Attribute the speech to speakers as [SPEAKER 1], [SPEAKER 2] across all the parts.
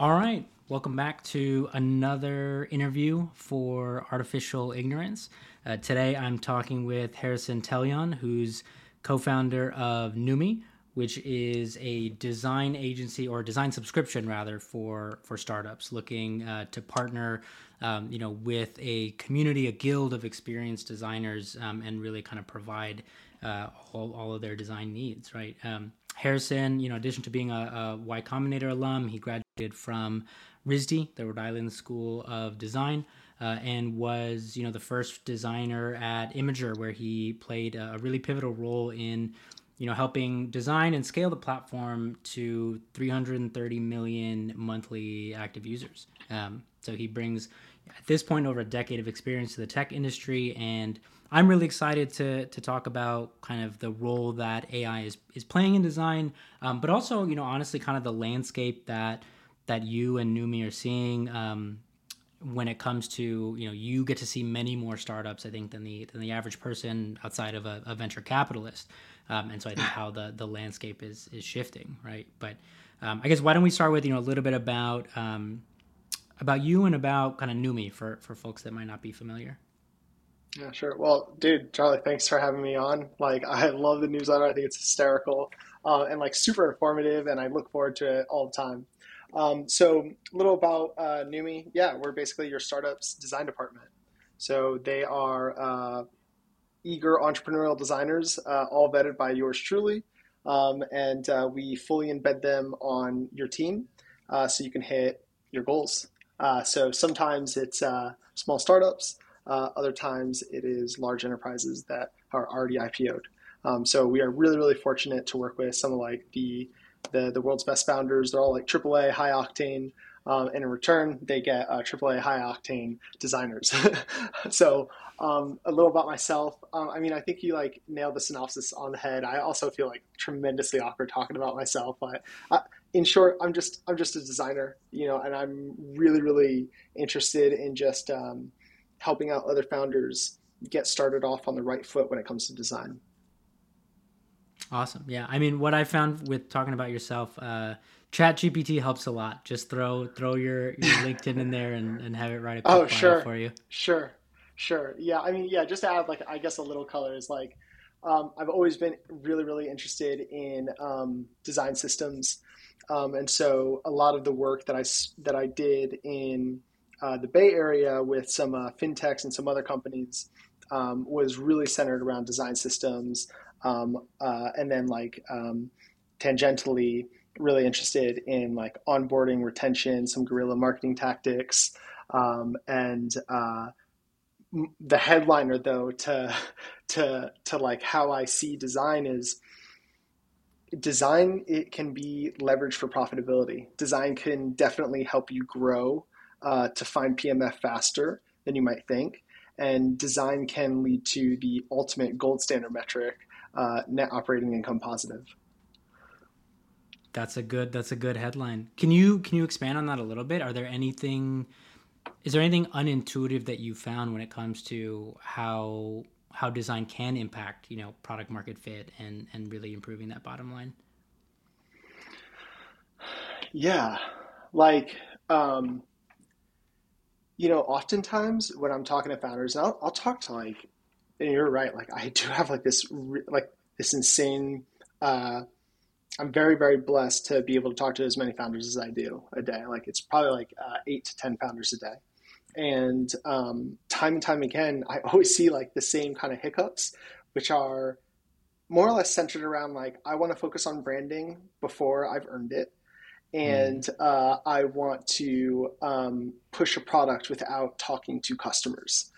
[SPEAKER 1] All right. Welcome back to another interview for Artificial Ignorance. Uh, today I'm talking with Harrison Telyan, who's co founder of Numi, which is a design agency or design subscription rather for, for startups looking uh, to partner um, you know, with a community, a guild of experienced designers um, and really kind of provide uh, all, all of their design needs, right? Um, Harrison, you know, in addition to being a, a Y Combinator alum, he graduated from RISD, the Rhode Island School of Design, uh, and was, you know, the first designer at Imgur, where he played a really pivotal role in, you know, helping design and scale the platform to 330 million monthly active users. Um, so he brings, at this point, over a decade of experience to the tech industry and I'm really excited to to talk about kind of the role that AI is is playing in design, um, but also you know honestly kind of the landscape that that you and Numi are seeing um, when it comes to you know you get to see many more startups I think than the than the average person outside of a, a venture capitalist, um, and so I think how the the landscape is is shifting right. But um, I guess why don't we start with you know a little bit about um, about you and about kind of Numi for for folks that might not be familiar.
[SPEAKER 2] Yeah, sure. Well, dude, Charlie, thanks for having me on. Like, I love the newsletter. I think it's hysterical uh, and like super informative, and I look forward to it all the time. Um, so, a little about uh, Numi. Yeah, we're basically your startup's design department. So they are uh, eager entrepreneurial designers, uh, all vetted by yours truly, um, and uh, we fully embed them on your team uh, so you can hit your goals. Uh, so sometimes it's small startups. Uh, other times it is large enterprises that are already IPO'd. Um, so we are really, really fortunate to work with some of like the, the, the world's best founders. They're all like AAA, high octane. Um, and in return, they get uh, AAA high octane designers. so um, a little about myself. Um, I mean, I think you like nailed the synopsis on the head. I also feel like tremendously awkward talking about myself, but uh, in short, I'm just I'm just a designer, you know, and I'm really really interested in just um, helping out other founders get started off on the right foot when it comes to design.
[SPEAKER 1] Awesome. Yeah. I mean, what I found with talking about yourself, uh, Chat GPT helps a lot. Just throw throw your, your LinkedIn in there and, and have it write a oh,
[SPEAKER 2] sure.
[SPEAKER 1] for you.
[SPEAKER 2] Sure. Sure. Yeah. I mean, yeah, just to add like I guess a little color is like um, I've always been really, really interested in um, design systems. Um, and so a lot of the work that I that I did in uh, the Bay Area with some uh, fintechs and some other companies um, was really centered around design systems, um, uh, and then like um, tangentially really interested in like onboarding, retention, some guerrilla marketing tactics, um, and uh, the headliner though to to to like how I see design is design it can be leveraged for profitability. Design can definitely help you grow uh, to find PMF faster than you might think. And design can lead to the ultimate gold standard metric, uh, net operating income positive.
[SPEAKER 1] That's a good. That's a good headline. Can you can you expand on that a little bit? Are there anything? Is there anything unintuitive that you found when it comes to how how design can impact you know product market fit and and really improving that bottom line?
[SPEAKER 2] Yeah, like um, you know, oftentimes when I'm talking to founders, I'll, I'll talk to like, and you're right, like I do have like this, like this insane, uh, I'm very, very blessed to be able to talk to as many founders as I do a day. Like it's probably like uh, eight to 10 founders a day. And um, time and time again, I always see like the same kind of hiccups, which are more or less centered around like, I want to focus on branding before I've earned it and uh, I want to um, push a product without talking to customers.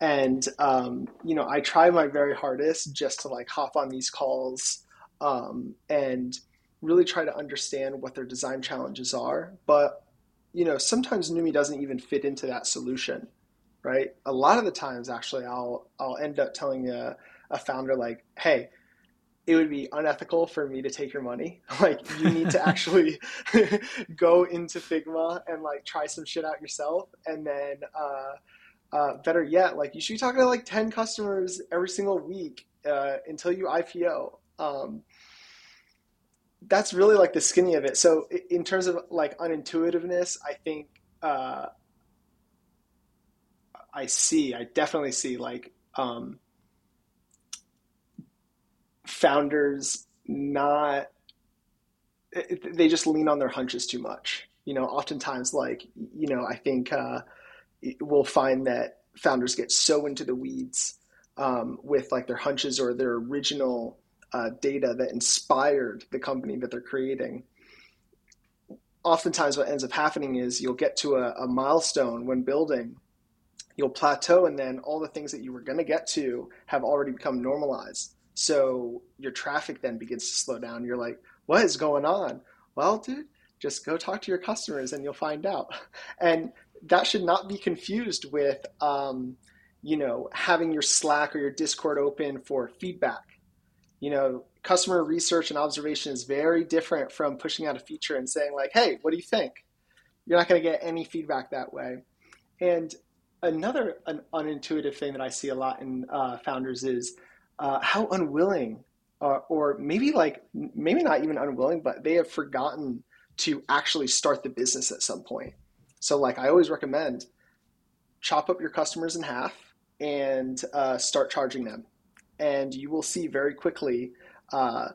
[SPEAKER 2] And um, you know, I try my very hardest just to like hop on these calls um, and really try to understand what their design challenges are. But you know, sometimes Numi doesn't even fit into that solution, right? A lot of the times, actually, I'll I'll end up telling a, a founder like, "Hey, it would be unethical for me to take your money. Like you need to actually go into Figma and like try some shit out yourself, and then uh, uh, better yet, like you should be talking to like ten customers every single week uh, until you IPO. Um, that's really like the skinny of it. So in terms of like unintuitiveness, I think uh, I see, I definitely see like um, founders not they just lean on their hunches too much. You know, oftentimes, like you know, I think uh, we'll find that founders get so into the weeds um, with like their hunches or their original uh, data that inspired the company that they're creating. Oftentimes, what ends up happening is you'll get to a, a milestone when building, you'll plateau, and then all the things that you were going to get to have already become normalized. So your traffic then begins to slow down. You're like, what is going on? Well, dude, just go talk to your customers and you'll find out. And that should not be confused with, um, you know, having your Slack or your Discord open for feedback. You know, customer research and observation is very different from pushing out a feature and saying like, "Hey, what do you think?" You're not going to get any feedback that way. And another an unintuitive thing that I see a lot in uh, founders is uh, how unwilling, uh, or maybe like maybe not even unwilling, but they have forgotten to actually start the business at some point. So like I always recommend, chop up your customers in half and uh, start charging them, and you will see very quickly. Uh,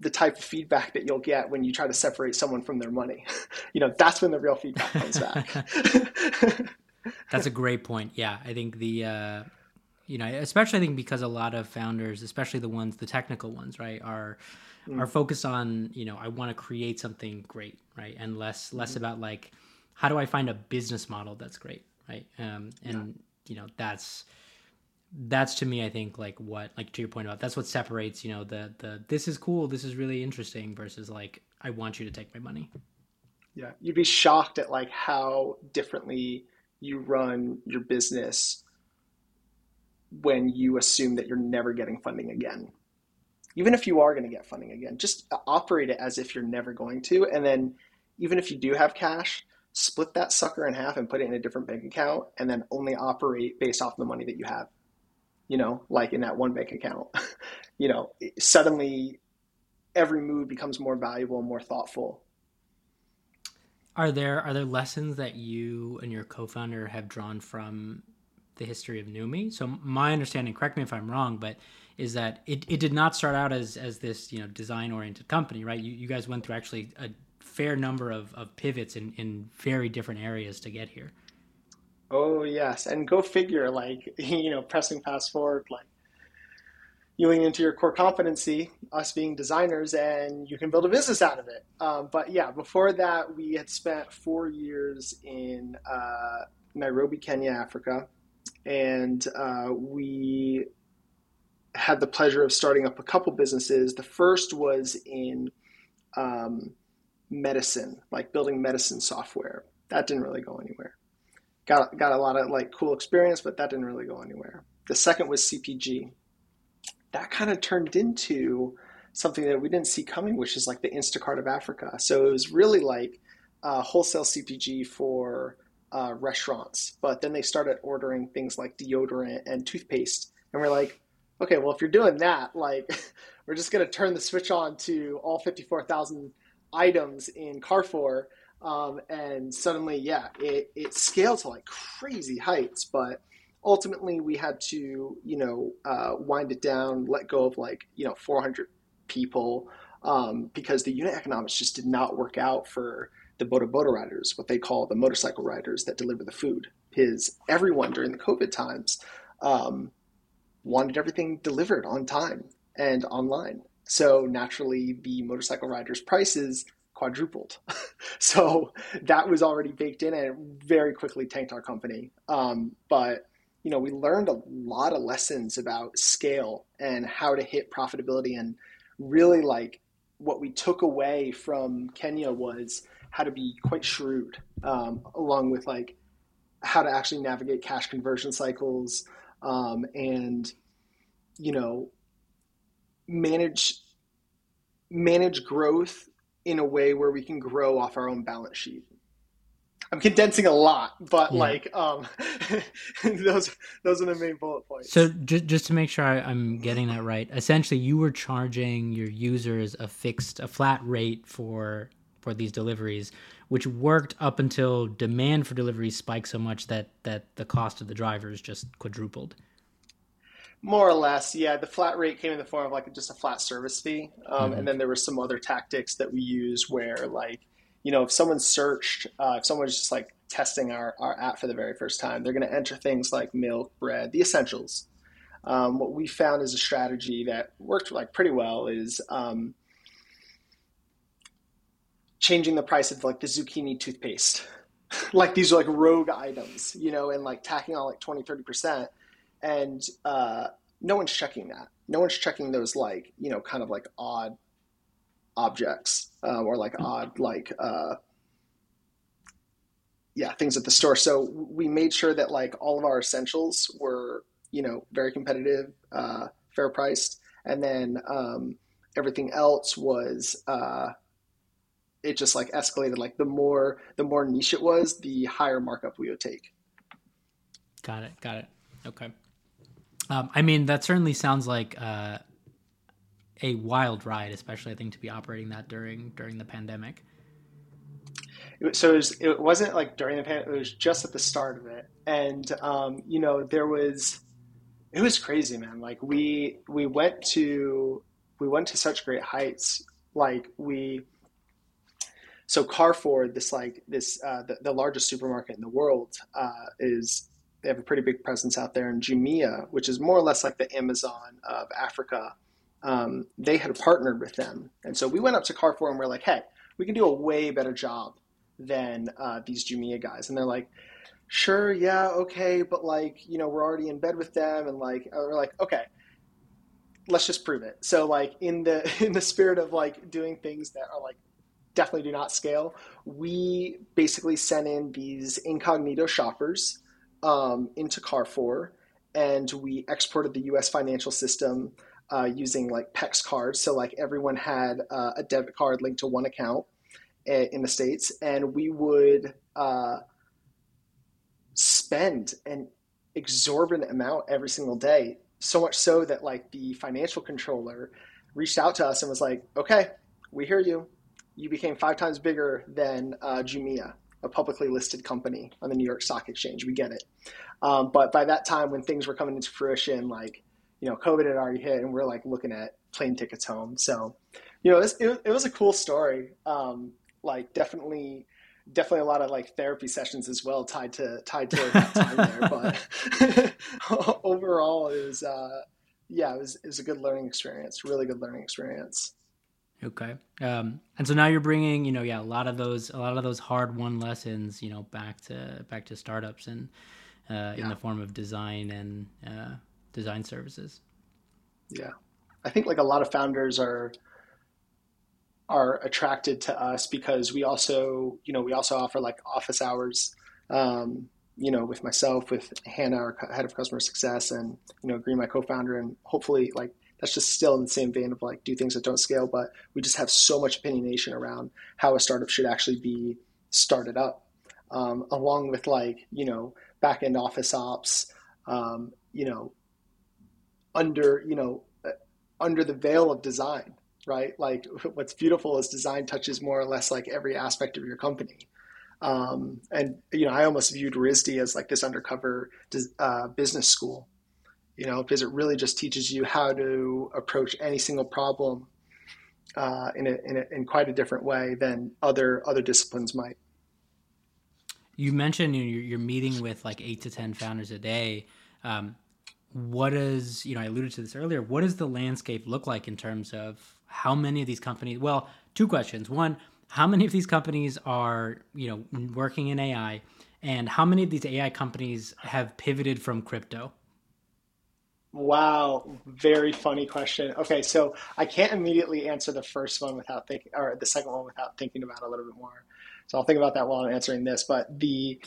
[SPEAKER 2] the type of feedback that you'll get when you try to separate someone from their money. you know, that's when the real feedback comes back.
[SPEAKER 1] that's a great point. Yeah, I think the uh, you know especially i think because a lot of founders especially the ones the technical ones right are mm. are focused on you know i want to create something great right and less less mm. about like how do i find a business model that's great right um, and yeah. you know that's that's to me i think like what like to your point about that's what separates you know the the this is cool this is really interesting versus like i want you to take my money
[SPEAKER 2] yeah you'd be shocked at like how differently you run your business when you assume that you're never getting funding again. Even if you are going to get funding again, just uh, operate it as if you're never going to. And then, even if you do have cash, split that sucker in half and put it in a different bank account and then only operate based off the money that you have. You know, like in that one bank account. you know, suddenly every move becomes more valuable and more thoughtful.
[SPEAKER 1] Are there are there lessons that you and your co-founder have drawn from the history of Numi. So my understanding, correct me if I'm wrong, but is that it, it did not start out as as this you know design oriented company, right? You you guys went through actually a fair number of, of pivots in, in very different areas to get here.
[SPEAKER 2] Oh yes, and go figure, like you know, pressing fast forward, like you lean into your core competency, us being designers, and you can build a business out of it. Um, but yeah, before that, we had spent four years in uh, Nairobi, Kenya, Africa, and uh, we had the pleasure of starting up a couple businesses. The first was in um, medicine, like building medicine software. That didn't really go anywhere. Got got a lot of like cool experience, but that didn't really go anywhere. The second was CPG. That kind of turned into something that we didn't see coming, which is like the Instacart of Africa. So it was really like uh, wholesale CPG for uh, restaurants, but then they started ordering things like deodorant and toothpaste, and we're like, okay, well if you're doing that, like we're just gonna turn the switch on to all 54,000 items in Carrefour, um, and suddenly, yeah, it it scaled to like crazy heights, but ultimately we had to you know uh, wind it down, let go of like you know 400 people um, because the unit economics just did not work out for the boda boda riders, what they call the motorcycle riders that deliver the food. His everyone during the COVID times um, wanted everything delivered on time and online. So naturally, the motorcycle riders' prices quadrupled. so that was already baked in, and it very quickly tanked our company. Um, but you know, we learned a lot of lessons about scale and how to hit profitability, and really like what we took away from Kenya was how to be quite shrewd, um, along with like how to actually navigate cash conversion cycles um, and you know manage manage growth in a way where we can grow off our own balance sheet. I'm condensing a lot, but yeah. like um, those those are the main bullet points.
[SPEAKER 1] So just just to make sure I, am getting that right, essentially you were charging your users a fixed a flat rate for for these deliveries, which worked up until demand for deliveries spiked so much that that the cost of the drivers just quadrupled.
[SPEAKER 2] More or less, yeah. The flat rate came in the form of like just a flat service fee, um, mm-hmm. and then there were some other tactics that we use where like you know, if someone searched, uh, if someone's just like testing our, our app for the very first time, they're going to enter things like milk, bread, the essentials. Um, what we found is a strategy that worked like pretty well is um, changing the price of like the zucchini toothpaste. like these are like rogue items, you know, and like tacking on like 20, 30%. And uh, no one's checking that. No one's checking those like, you know, kind of like odd objects uh, or like odd like uh, yeah things at the store. So we made sure that like all of our essentials were you know very competitive, uh, fair priced, and then um, everything else was uh, it just like escalated. Like the more the more niche it was, the higher markup we would take.
[SPEAKER 1] Got it. Got it. Okay. Um, I mean, that certainly sounds like uh, a wild ride, especially I think to be operating that during during the pandemic.
[SPEAKER 2] So it, was, it wasn't like during the pandemic; it was just at the start of it, and um, you know there was it was crazy, man. Like we we went to we went to such great heights. Like we so Carrefour, this like this uh, the, the largest supermarket in the world, uh, is they have a pretty big presence out there in Jumia, which is more or less like the Amazon of Africa um, they had partnered with them. And so we went up to Carrefour and we're like, hey, we can do a way better job than uh, these Jumia guys. And they're like, sure, yeah, okay, but like, you know, we're already in bed with them. And like, uh, we're like, okay, let's just prove it. So like in the, in the spirit of like doing things that are like definitely do not scale, we basically sent in these incognito shoppers um, into Carrefour and we exported the US financial system uh, using like PEX cards. So like everyone had uh, a debit card linked to one account eh, in the states, and we would uh, spend an exorbitant amount every single day. So much so that like the financial controller reached out to us and was like, "Okay, we hear you. You became five times bigger than uh, Jumia." a publicly listed company on the New York Stock Exchange. We get it. Um, but by that time, when things were coming into fruition, like you know, COVID had already hit and we're like looking at plane tickets home. So, you know, it was, it, it was a cool story. Um, like definitely, definitely a lot of like therapy sessions as well tied to, tied to that time there. But overall it was, uh, yeah, it was, it was a good learning experience, really good learning experience.
[SPEAKER 1] Okay. Um, and so now you're bringing, you know, yeah, a lot of those, a lot of those hard won lessons, you know, back to, back to startups and, uh, yeah. in the form of design and, uh, design services.
[SPEAKER 2] Yeah. I think like a lot of founders are are attracted to us because we also, you know, we also offer like office hours. Um, you know, with myself, with Hannah, our head of customer success, and you know, Green, my co-founder, and hopefully, like that's just still in the same vein of like do things that don't scale, but we just have so much opinionation around how a startup should actually be started up, um, along with like you know back end office ops, um, you know, under you know uh, under the veil of design right? Like what's beautiful is design touches more or less like every aspect of your company. Um, and you know i almost viewed RISD as like this undercover uh, business school you know because it really just teaches you how to approach any single problem uh, in, a, in, a, in quite a different way than other other disciplines might.
[SPEAKER 1] You mentioned you're, you're meeting with like eight to ten founders a day. Um, what is you know i alluded to this earlier what does the landscape look like in terms of how many of these companies well two questions. One how many of these companies are you know working in ai and how many of these ai companies have pivoted from crypto
[SPEAKER 2] wow very funny question okay so i can't immediately answer the first one without thinking or the second one without thinking about a little bit more so i'll think about that while i'm answering this but the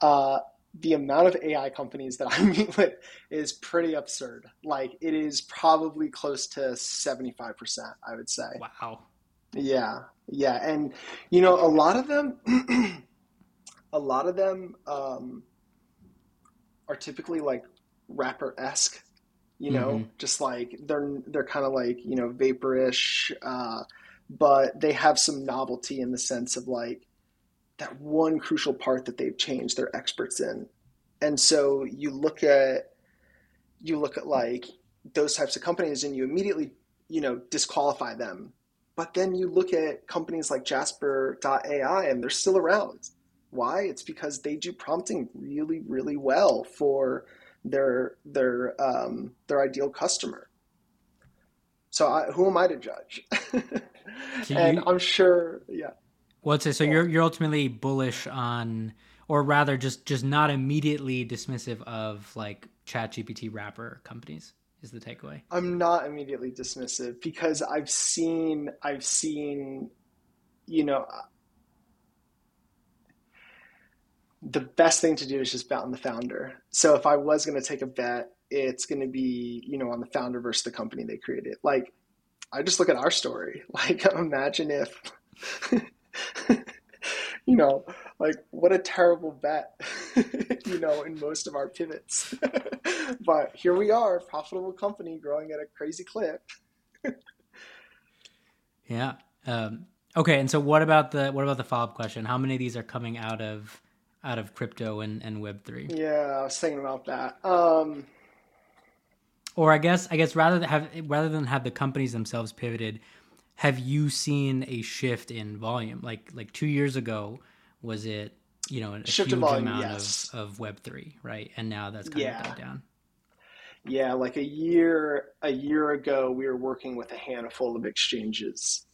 [SPEAKER 2] uh, the amount of AI companies that I meet with is pretty absurd. Like it is probably close to 75%, I would say.
[SPEAKER 1] Wow.
[SPEAKER 2] Yeah. Yeah. And, you know, a lot of them, a lot of them um, are typically like wrapper esque, you know, mm-hmm. just like they're they're kind of like you know vaporish, uh, but they have some novelty in the sense of like that one crucial part that they've changed. They're experts in, and so you look at you look at like those types of companies and you immediately you know disqualify them but then you look at companies like jasper.ai and they're still around why it's because they do prompting really really well for their their um, their ideal customer. So I, who am i to judge? And i'm sure yeah.
[SPEAKER 1] Well so, so you're you're ultimately bullish on or rather just just not immediately dismissive of like chat gpt wrapper companies is the takeaway.
[SPEAKER 2] I'm not immediately dismissive because i've seen i've seen you know the best thing to do is just bet on the founder. So if i was going to take a bet it's going to be you know on the founder versus the company they created. Like i just look at our story. Like imagine if you know like what a terrible bet you know in most of our pivots. But here we are profitable company growing at a crazy clip.
[SPEAKER 1] Yeah um, okay and so what about the what about the follow-up question? How many of these are coming out of out of crypto and, and web 3
[SPEAKER 2] yeah i was thinking about that um,
[SPEAKER 1] or i guess i guess rather than have rather than have the companies themselves pivoted have you seen a shift in volume like like two years ago was it you know a Shift huge volume, amount yes. of, of Web three, right? And now that's kind yeah. of died down.
[SPEAKER 2] Yeah, like a year a year ago, we were working with a handful of exchanges.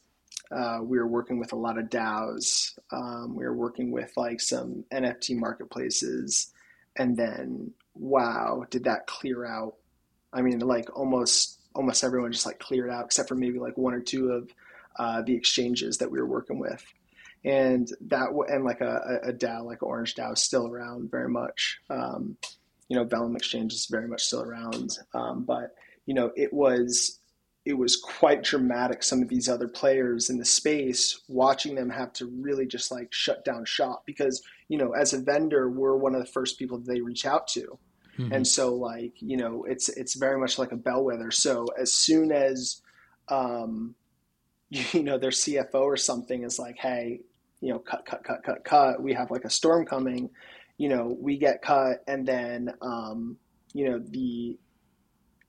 [SPEAKER 2] Uh, we were working with a lot of DAOs. Um, we were working with like some NFT marketplaces, and then wow, did that clear out? I mean, like almost almost everyone just like cleared out, except for maybe like one or two of uh, the exchanges that we were working with and that and like a, a DAO like Orange DAO is still around very much. Um, you know, Vellum Exchange is very much still around, um, but you know, it was it was quite dramatic. Some of these other players in the space, watching them have to really just like shut down shop because you know, as a vendor, we're one of the first people that they reach out to. Mm-hmm. And so, like you know, it's it's very much like a bellwether. So as soon as um, you know their CFO or something is like, "Hey, you know, cut, cut, cut, cut, cut. We have like a storm coming, you know, we get cut, and then, um, you know, the,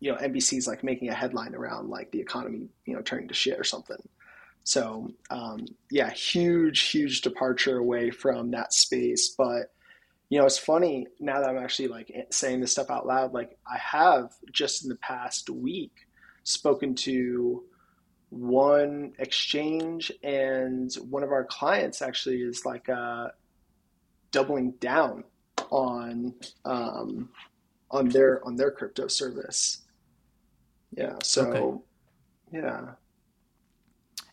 [SPEAKER 2] you know, NBC's like making a headline around like the economy, you know, turning to shit or something. So, um, yeah, huge, huge departure away from that space. But, you know, it's funny now that I'm actually like saying this stuff out loud. Like, I have just in the past week spoken to one exchange and one of our clients actually is like uh, doubling down on um, on their on their crypto service yeah so okay. yeah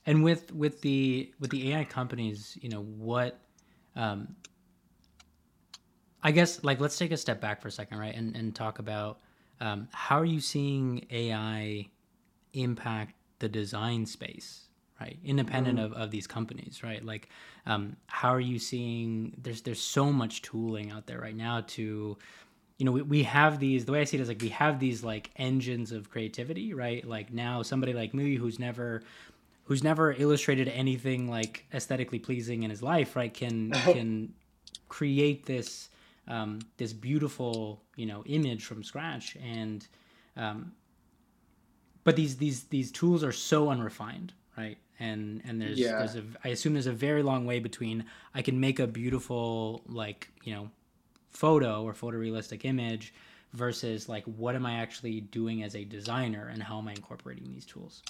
[SPEAKER 1] and with with the with the ai companies you know what um i guess like let's take a step back for a second right and and talk about um, how are you seeing ai impact the design space right independent mm-hmm. of, of these companies right like um, how are you seeing there's there's so much tooling out there right now to you know we, we have these the way i see it is like we have these like engines of creativity right? Like now somebody like me who's never who's never illustrated anything like aesthetically pleasing in his life right can can create this um, this beautiful you know image from scratch. And um, but these these these tools are so unrefined right? And and there's yeah. there's a i assume there's a very long way between i can make a beautiful like you know photo or photorealistic image versus like what am i actually doing as a designer and how am i incorporating these tools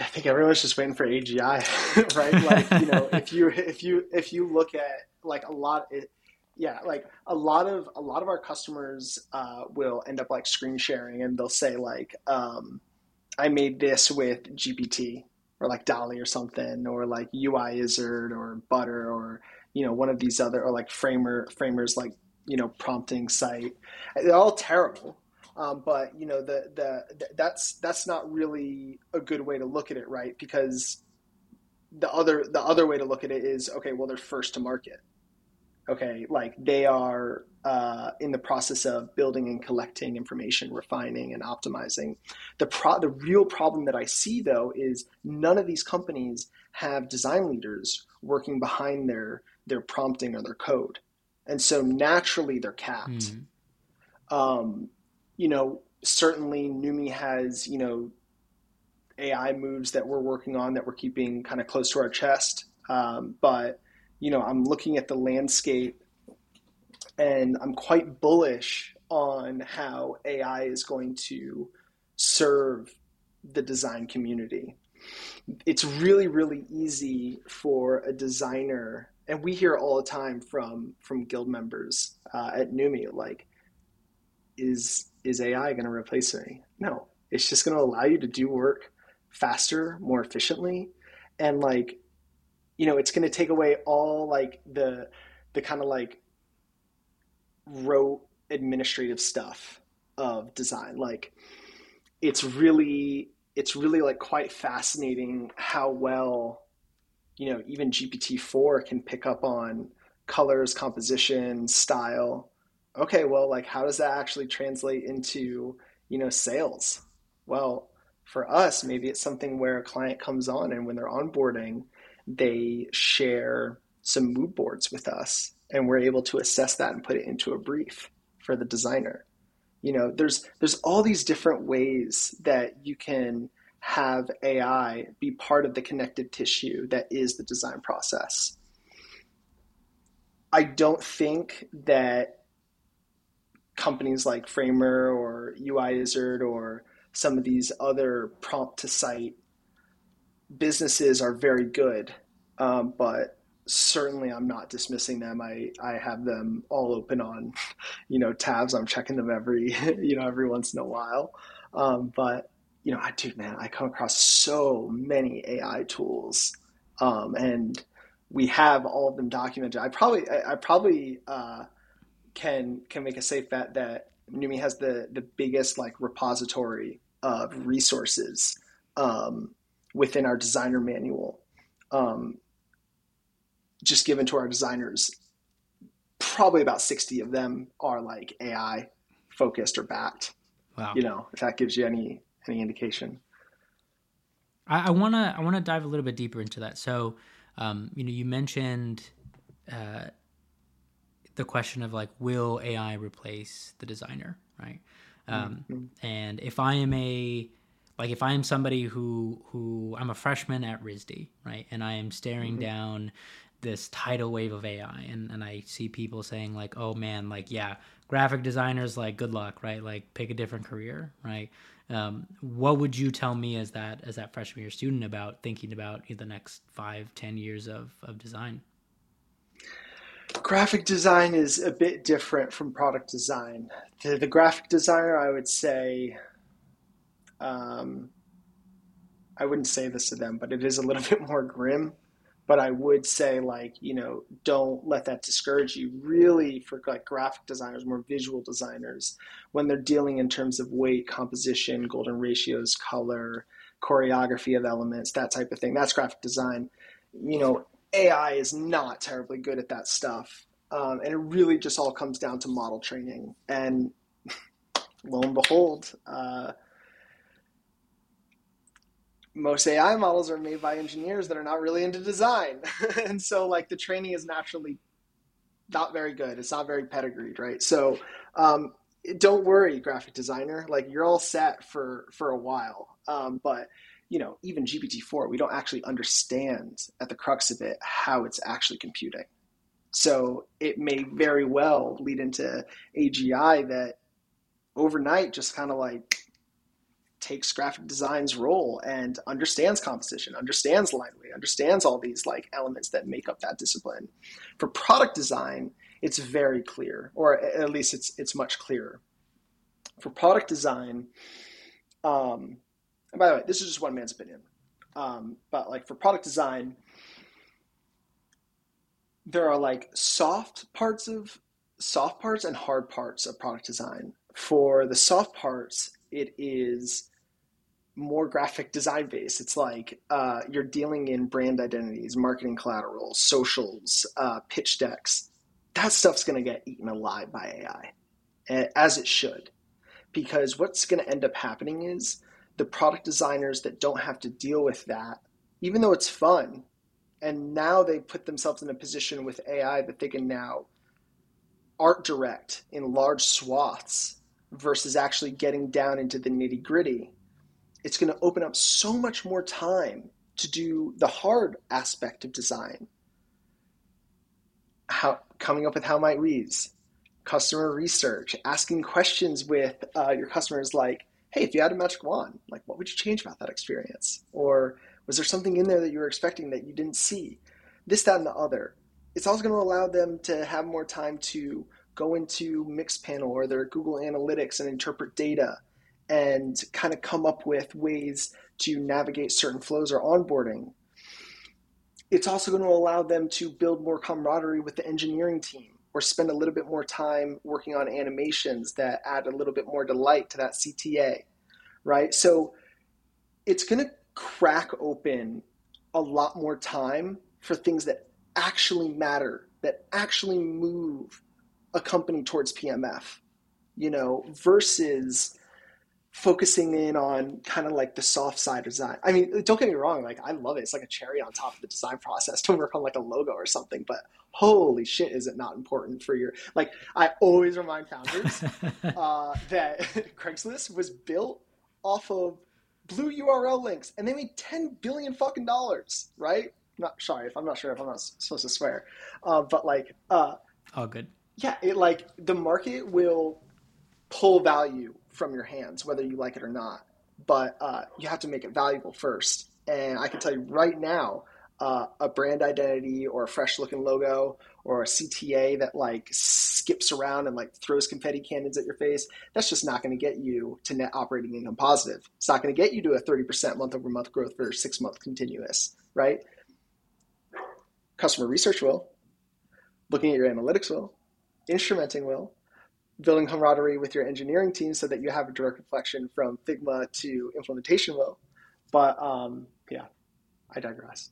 [SPEAKER 2] I think everyone's just waiting for AGI, right? Like, you know, if you if you if you look at like a lot, it, yeah like a lot of a lot of our customers uh, will end up like screen sharing and they'll say like um, i made this with gpt or like DALL-E or something or like Uizard or butter or you know one of these other or like framer framers like you know prompting site. They're all terrible um, but you know the, the that's that's not really a good way to look at it right? Because the other the other way to look at it is okay well they're first to market. Okay, like they are uh, in the process of building and collecting information, refining and optimizing. The pro- the real problem that I see though is none of these companies have design leaders working behind their their prompting or their code, and so naturally they're capped. Mm. Um, you know, certainly Numi has you know AI moves that we're working on that we're keeping kind of close to our chest, um, but you know, I'm looking at the landscape and I'm quite bullish on how AI is going to serve the design community. It's really, really easy for a designer, and we hear all the time from from guild members uh, at Numi, like, is is AI going to replace me? No, it's just going to allow you to do work faster, more efficiently, and like you know, it's going to take away all like the the kind of like rote administrative stuff of design. Like it's really it's really like quite fascinating how well you know even GPT-4 can pick up on colors, composition, style. Okay, well, like how does that actually translate into you know sales? Well, for us, maybe it's something where a client comes on and when they're onboarding, they share some mood boards with us and we're able to assess that and put it into a brief for the designer you know there's there's all these different ways that you can have ai be part of the connective tissue that is the design process i don't think that companies like framer or Uizard or some of these other prompt to site businesses are very good, um, but certainly I'm not dismissing them. I, I have them all open on, you know, tabs. I'm checking them every, you know, every once in a while. Um, but, you know, I do, man, I come across so many AI tools um, and we have all of them documented. I probably, I, I probably uh, can, can make a safe bet that Numi has the, the biggest like repository of resources um, within our designer manual, um, just given to our designers. Probably about 60 of them are like AI focused or backed. Wow. You know, if that gives you any any indication.
[SPEAKER 1] I, I wanna I wanna dive a little bit deeper into that. So, um, you know, you mentioned uh, the question of like, will AI replace the designer, right? Um, mm-hmm. And if I am a like if I am somebody who who I'm a freshman at RISD, right, and I am staring mm-hmm. down this tidal wave of AI, and and I see people saying like, oh man, like yeah, graphic designers, like good luck, right, like pick a different career, right. Um, what would you tell me as that as that freshman year student about thinking about the next five, ten years of of design?
[SPEAKER 2] Graphic design is a bit different from product design. The, the graphic designer, I would say, um, I wouldn't say this to them, but it is a little bit more grim. But I would say, like, you know, don't let that discourage you. Really, for like graphic designers, more visual designers, when they're dealing in terms of weight, composition, golden ratios, color, choreography of elements, that type of thing, that's graphic design. You know, AI is not terribly good at that stuff. Um, and it really just all comes down to model training. And lo and behold, uh, most AI models are made by engineers that are not really into design. and so like the training is naturally not very good. It's not very pedigreed, right? So um, don't worry, graphic designer. Like you're all set for for a while. Um, but you know, even GPT-4, we don't actually understand at the crux of it how it's actually computing. So it may very well lead into AGI that overnight just kind of like takes graphic design's role and understands composition, understands line weight, understands all these like elements that make up that discipline. For product design, it's very clear, or at least it's it's much clearer. For product design, um, and by the way, this is just one man's opinion, um, but like for product design, there are like soft parts of soft parts and hard parts of product design. For the soft parts, it is more graphic design based. It's like uh, you're dealing in brand identities, marketing collateral, socials, uh, pitch decks. that stuff's going to get eaten alive by AI, as it should. Because what's going to end up happening is the product designers that don't have to deal with that, even though it's fun, and now they put themselves in a position with AI that they can now art direct in large swaths versus actually getting down into the nitty gritty. It's going to open up so much more time to do the hard aspect of design. How coming up with how might we's, customer research, asking questions with uh, your customers like, hey, if you had a magic wand, like what would you change about that experience? Or was there something in there that you were expecting that you didn't see? This, that, and the other. It's also going to allow them to have more time to go into Mixpanel or their Google Analytics and interpret data and kind of come up with ways to navigate certain flows or onboarding. It's also going to allow them to build more camaraderie with the engineering team or spend a little bit more time working on animations that add a little bit more delight to that CTA, right? So it's going to crack open a lot more time for things that actually matter, that actually move a company towards PMF, you know, versus focusing in on kind of like the soft side design. I mean, don't get me wrong, like I love it. It's like a cherry on top of the design process to work on like a logo or something, but holy shit, is it not important for your like I always remind founders uh, that Craigslist was built off of blue URL links and they made 10 billion fucking dollars, right? Not sorry if I'm not sure if I'm not supposed to swear. Uh, but like uh,
[SPEAKER 1] all good.
[SPEAKER 2] Yeah, it like the market will pull value from your hands, whether you like it or not. But uh, you have to make it valuable first. And I can tell you right now, uh, a brand identity or a fresh looking logo or a CTA that like skips around and like throws confetti cannons at your face, that's just not going to get you to net operating income positive. It's not going to get you to a 30% month over month growth for six month continuous, right? Customer research will, looking at your analytics will, instrumenting will, building camaraderie with your engineering team so that you have a direct reflection from Figma to implementation will. But um, yeah, I digress.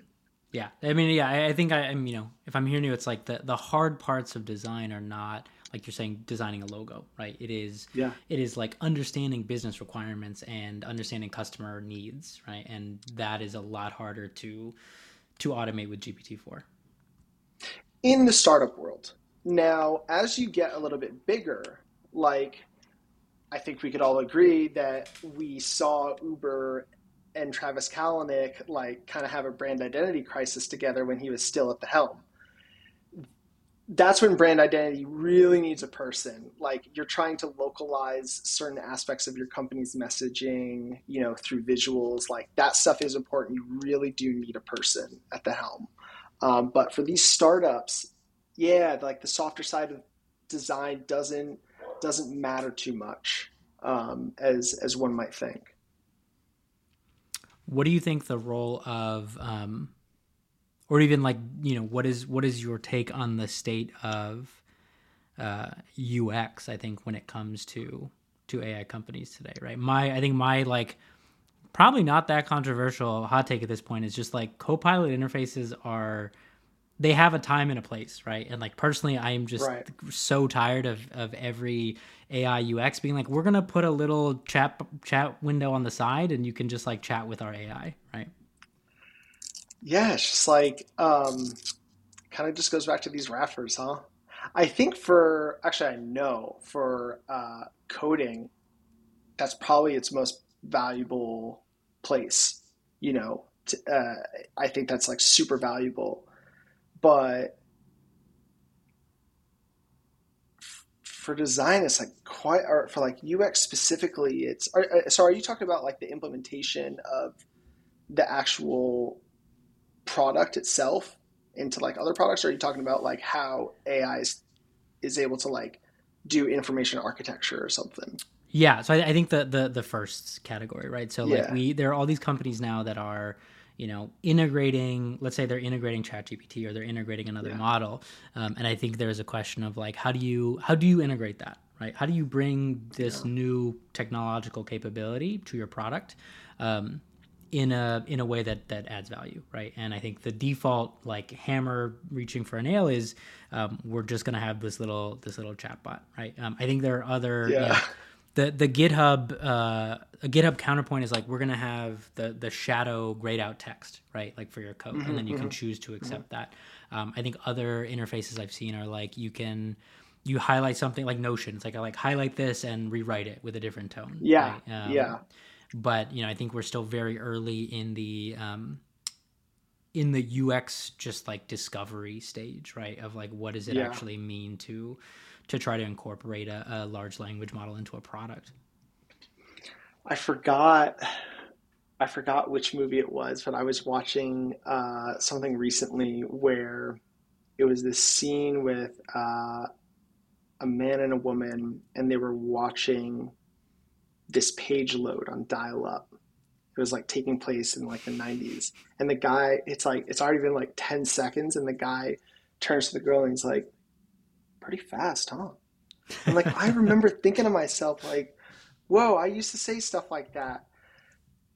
[SPEAKER 1] yeah, I mean, yeah, I, I think I, am you know, if I'm hearing you, it's like the the hard parts of design are not like you're saying designing a logo, right? It is,
[SPEAKER 2] yeah,
[SPEAKER 1] it is like understanding business requirements and understanding customer needs, right? And that is a lot harder to to automate with GPT four.
[SPEAKER 2] In the startup world, now, as you get a little bit bigger, like I think we could all agree that we saw Uber and Travis Kalanick like kind of have a brand identity crisis together when he was still at the helm. That's when brand identity really needs a person. Like you're trying to localize certain aspects of your company's messaging, you know, through visuals. Like that stuff is important. You really do need a person at the helm. Um, but for these startups, yeah, like the softer side of design doesn't doesn't matter too much um, as as one might think.
[SPEAKER 1] What do you think the role of, um, or even like you know, what is what is your take on the state of uh, UX? I think when it comes to to AI companies today, right? My I think my like probably not that controversial hot take at this point is just like copilot interfaces are they have a time and a place, right? And like personally, I am just right. so tired of of every AI UX being like, we're gonna put a little chat chat window on the side, and you can just like chat with our AI, right?
[SPEAKER 2] Yeah, it's just like um, kind of just goes back to these wrappers, huh? I think for actually, I know for uh, coding, that's probably its most valuable place. You know, to, uh, I think that's like super valuable but for design it's like quite or for like ux specifically it's are, uh, so are you talking about like the implementation of the actual product itself into like other products or are you talking about like how ai is, is able to like do information architecture or something
[SPEAKER 1] yeah so i, I think the, the the first category right so like yeah. we there are all these companies now that are you know integrating let's say they're integrating ChatGPT or they're integrating another yeah. model um, and i think there's a question of like how do you how do you integrate that right how do you bring this yeah. new technological capability to your product um, in a in a way that that adds value, right? And I think the default like hammer reaching for a nail is um, we're just gonna have this little this little chatbot, right? Um, I think there are other yeah. You know, the the GitHub uh, a GitHub counterpoint is like we're gonna have the the shadow grayed out text, right? Like for your code, mm-hmm, and then you mm-hmm. can choose to accept mm-hmm. that. Um, I think other interfaces I've seen are like you can you highlight something like Notion. It's like I like highlight this and rewrite it with a different tone.
[SPEAKER 2] Yeah, right? um, yeah
[SPEAKER 1] but you know, I think we're still very early in the um, in the UX just like discovery stage, right? Of like what does it yeah. actually mean to to try to incorporate a, a large language model into a product.
[SPEAKER 2] I forgot I forgot which movie it was, but I was watching uh, something recently where it was this scene with uh, a man and a woman, and they were watching this page load on dial up. It was like taking place in like the 90s. And the guy, it's like, it's already been like 10 seconds. And the guy turns to the girl and he's like, pretty fast, huh? And like, I remember thinking to myself, like, whoa, I used to say stuff like that.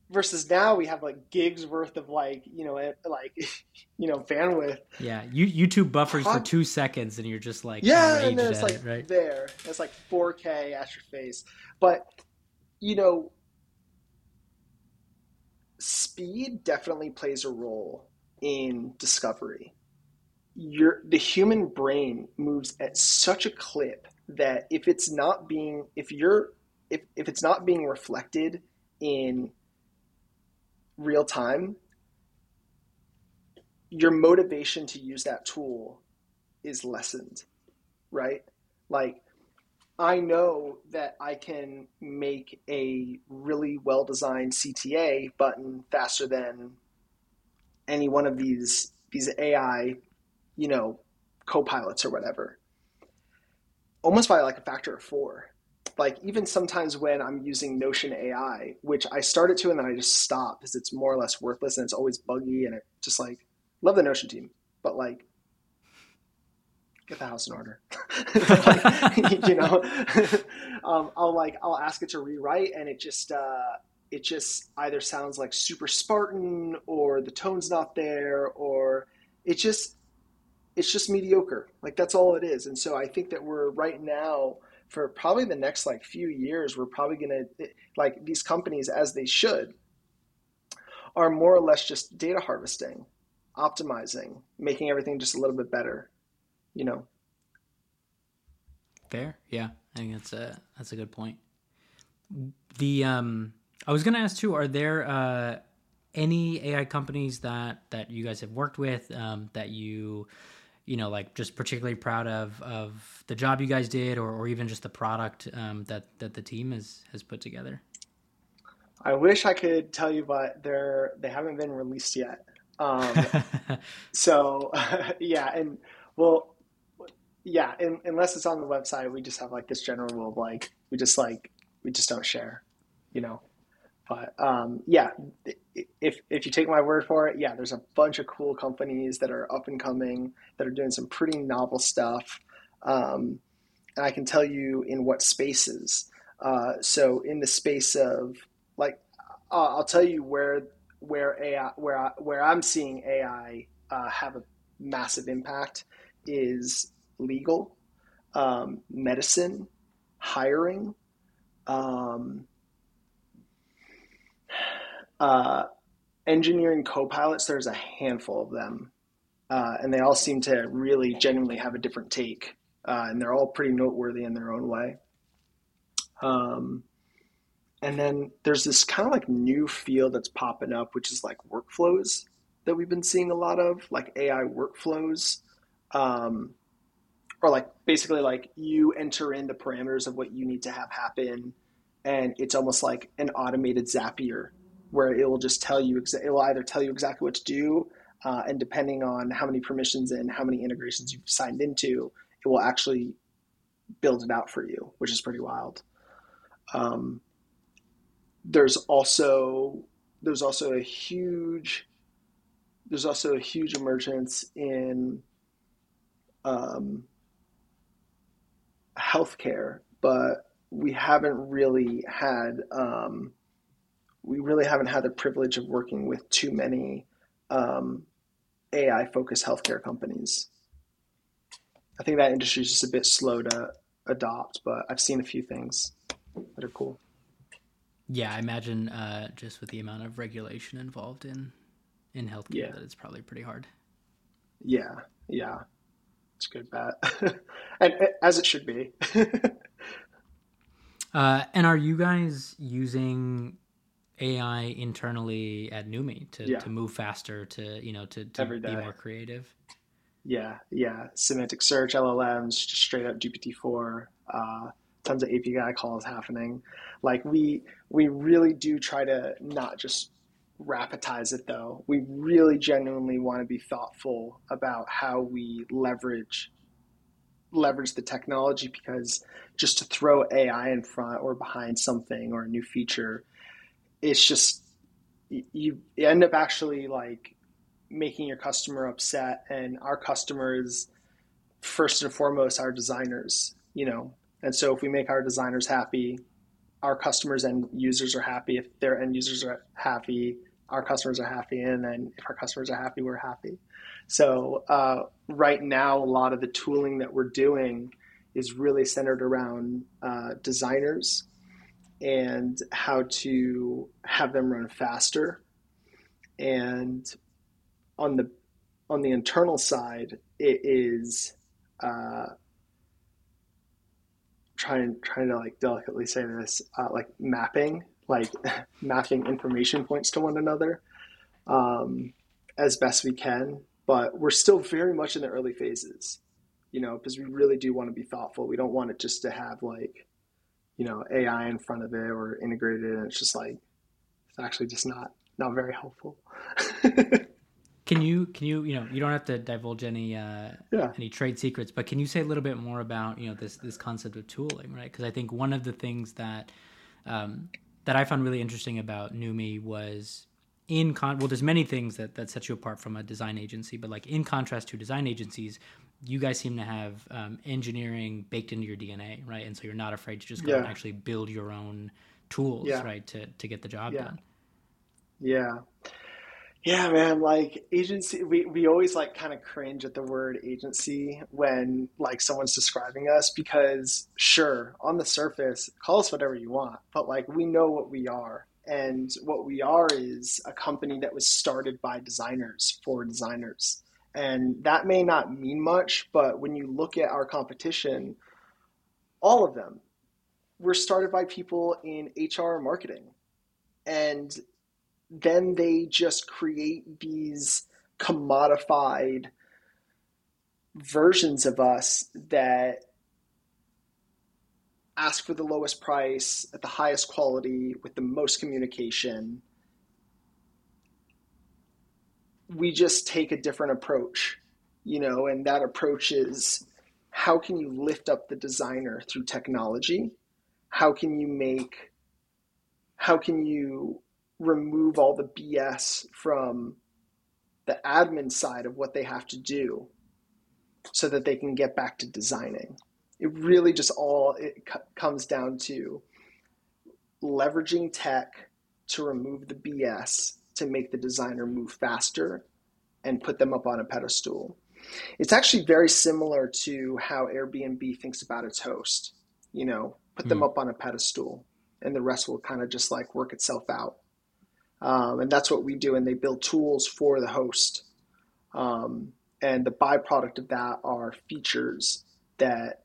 [SPEAKER 2] Versus now we have like gigs worth of like, you know, eh, like, you know, bandwidth.
[SPEAKER 1] Yeah. You, YouTube buffers for two seconds and you're just like,
[SPEAKER 2] yeah. And then it's like it, right? there. It's like 4K at your face. But you know, speed definitely plays a role in discovery. Your the human brain moves at such a clip that if it's not being if you're if, if it's not being reflected in real time, your motivation to use that tool is lessened, right? Like I know that I can make a really well designed CTA button faster than any one of these these AI, you know, co-pilots or whatever. Almost by like a factor of four. Like even sometimes when I'm using Notion AI, which I started to and then I just stop because it's more or less worthless and it's always buggy and it just like love the Notion team, but like get the house in order. like, you know, um, I'll like I'll ask it to rewrite, and it just uh, it just either sounds like super Spartan, or the tone's not there, or it just it's just mediocre. Like that's all it is. And so I think that we're right now for probably the next like few years, we're probably gonna like these companies as they should are more or less just data harvesting, optimizing, making everything just a little bit better you know.
[SPEAKER 1] Fair, yeah, I think that's a that's a good point. The um, I was gonna ask too, are there uh, any AI companies that that you guys have worked with um, that you you know like just particularly proud of of the job you guys did or, or even just the product um, that that the team has has put together
[SPEAKER 2] i wish i could tell you but they're they haven't been released yet um, so yeah and well yeah, in, unless it's on the website, we just have like this general rule of like we just like we just don't share, you know. But um, yeah, if if you take my word for it, yeah, there's a bunch of cool companies that are up and coming that are doing some pretty novel stuff, um, and I can tell you in what spaces. Uh, so in the space of like, uh, I'll tell you where where AI where I, where I'm seeing AI uh, have a massive impact is legal, um, medicine, hiring, um, uh, engineering co-pilots. There's a handful of them, uh, and they all seem to really genuinely have a different take, uh, and they're all pretty noteworthy in their own way. Um, and then there's this kind of like new field that's popping up, which is like workflows that we've been seeing a lot of, like AI workflows. Um, or like basically like you enter in the parameters of what you need to have happen and it's almost like an automated zapier where it will just tell you it will either tell you exactly what to do uh, and depending on how many permissions and how many integrations you've signed into it will actually build it out for you which is pretty wild. Um, there's also there's also a huge there's also a huge emergence in um, healthcare, but we haven't really had um, we really haven't had the privilege of working with too many um, AI focused healthcare companies. I think that industry is just a bit slow to adopt, but I've seen a few things that are cool.
[SPEAKER 1] Yeah, I imagine uh, just with the amount of regulation involved in in healthcare yeah. that it's probably pretty hard.
[SPEAKER 2] Yeah, yeah, it's a good bet, and as it should be.
[SPEAKER 1] uh, and are you guys using AI internally at Numi to, yeah. to move faster, to you know, to, to be more creative?
[SPEAKER 2] Yeah, yeah. Semantic search, LLMs, just straight up GPT-4. Uh, tons of API calls happening. Like we we really do try to not just wrapperize it though. We really genuinely want to be thoughtful about how we leverage leverage the technology because just to throw AI in front or behind something or a new feature, it's just you end up actually like making your customer upset and our customers first and foremost our designers you know? And so if we make our designers happy our customers and users are happy. If their end users are happy our customers are happy. And then if our customers are happy we're happy. So uh, right now a lot of the tooling that we're doing is really centered around uh, designers and how to have them run faster and on the on the internal side, it is uh, trying trying to like delicately say this, uh, like mapping, like mapping information points to one another um, as best we can. But we're still very much in the early phases, you know, because we really do want to be thoughtful. We don't want it just to have like, you know, AI in front of it or integrated, and it's just like it's actually just not not very helpful.
[SPEAKER 1] Can you can you you know you don't have to divulge any uh, yeah. any trade secrets, but can you say a little bit more about you know this this concept of tooling, right? Because I think one of the things that um, that I found really interesting about Numi was in con well, there's many things that that sets you apart from a design agency, but like in contrast to design agencies, you guys seem to have um, engineering baked into your DNA, right? And so you're not afraid to just go yeah. and actually build your own tools, yeah. right, to to get the job done.
[SPEAKER 2] Yeah. Yeah, man, like agency we, we always like kind of cringe at the word agency when like someone's describing us because sure, on the surface, call us whatever you want, but like we know what we are. And what we are is a company that was started by designers for designers. And that may not mean much, but when you look at our competition, all of them were started by people in HR marketing. And then they just create these commodified versions of us that ask for the lowest price at the highest quality with the most communication we just take a different approach you know and that approach is how can you lift up the designer through technology how can you make how can you remove all the BS from the admin side of what they have to do so that they can get back to designing. It really just all it comes down to leveraging tech to remove the BS to make the designer move faster and put them up on a pedestal. It's actually very similar to how Airbnb thinks about its host. You know, put them mm. up on a pedestal and the rest will kind of just like work itself out. Um, and that's what we do. And they build tools for the host. Um, and the byproduct of that are features that,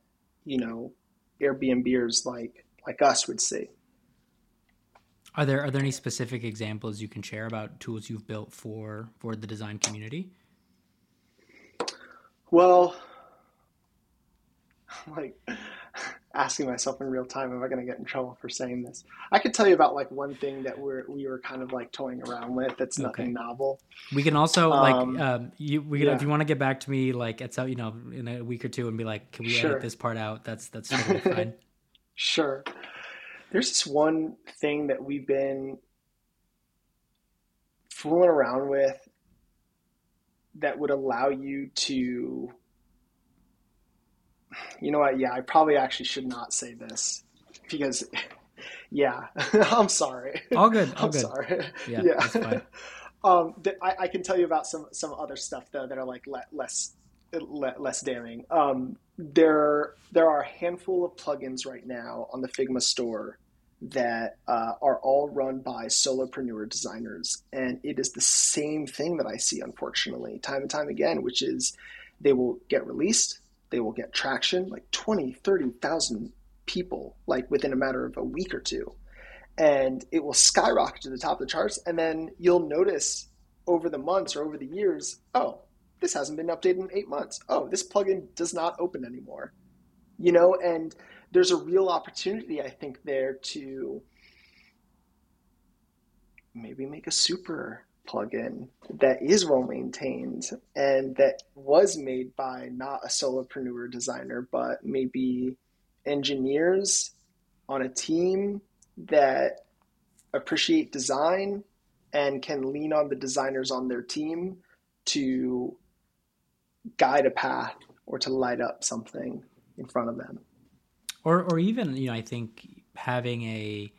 [SPEAKER 2] you know, Airbnbers like like us would see.
[SPEAKER 1] Are there are there any specific examples you can share about tools you've built for for the design community?
[SPEAKER 2] Well, like asking myself in real time, am I going to get in trouble for saying this? I could tell you about like one thing that we're we were kind of like toying around with. That's nothing okay. novel.
[SPEAKER 1] We can also um, like um, you. We yeah. if you want to get back to me like at some you know in a week or two and be like, can we sure. edit this part out? That's that's totally fine.
[SPEAKER 2] sure. There's this one thing that we've been fooling around with that would allow you to you know what? Yeah, I probably actually should not say this because yeah, I'm sorry.
[SPEAKER 1] All good. All
[SPEAKER 2] I'm
[SPEAKER 1] good.
[SPEAKER 2] sorry.
[SPEAKER 1] Yeah,
[SPEAKER 2] Yeah. Um, th- I, I can tell you about some some other stuff though that are like le- less le- less damning. Um, there there are a handful of plugins right now on the Figma store that uh, are all run by solopreneur designers, and it is the same thing that I see unfortunately time and time again, which is they will get released, they will get traction, like 20, 30,000 people, like within a matter of a week or two and it will skyrocket to the top of the charts. And then you'll notice over the months or over the years, oh, this hasn't been updated in eight months. Oh, this plugin does not open anymore. You know, and there's a real opportunity, I think, there to maybe make a super plugin that is well maintained and that was made by not a solopreneur designer, but maybe engineers on a team that appreciate design and can lean on the designers on their team to guide a path or to light up something in front of them.
[SPEAKER 1] Or or even you know I think having a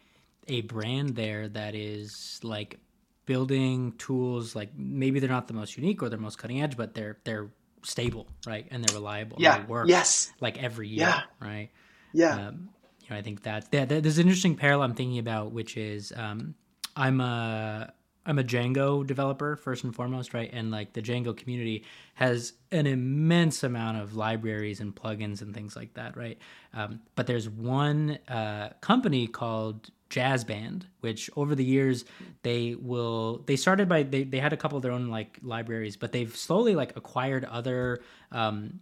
[SPEAKER 1] a brand there that is like building tools like maybe they're not the most unique or they're most cutting edge, but they're they're stable, right? And they're reliable.
[SPEAKER 2] Yeah.
[SPEAKER 1] they work
[SPEAKER 2] Yes.
[SPEAKER 1] like every year,
[SPEAKER 2] Yeah.
[SPEAKER 1] right?
[SPEAKER 2] Yeah.
[SPEAKER 1] Um, you know, I think that, that, that there's an interesting parallel I'm thinking about, which is um, I'm a I'm a Django developer first and foremost, right? And like the Django community has an immense amount of libraries and plugins and things like that, right? Um, but there's one uh, company called Jazzband, which over the years they will they started by they, they had a couple of their own like libraries, but they've slowly like acquired other um,